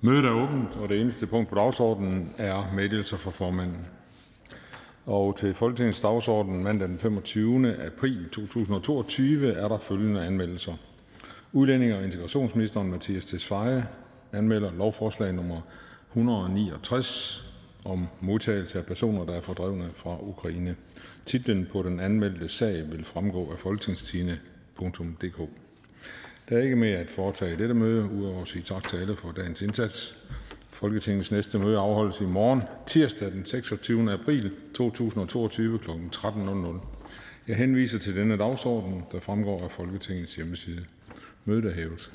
Mødet er åbnet. Det eneste punkt på dagsordenen er meddelelser fra formanden. Til Folketingets dagsorden mandag den 25. april 2022 er der følgende anmeldelser: Udlændinge- og integrationsministeren (Mattias Tesfaye) anmelder: Lovforslag nr. 169 om modtagelse af personer, der er fordrevne fra Ukraine. Titlen på den anmeldte sag vil fremgå af www.folketingstidende.dk der er ikke mere at foretage i dette møde udover at sige tak til alle for dagens indsats. Folketingets næste møde afholdes i morgen, tirsdag den 26. april 2022, kl. 13.00. Jeg henviser til denne dagsorden, der fremgår af Folketingets hjemmeside. Mødet er hævet.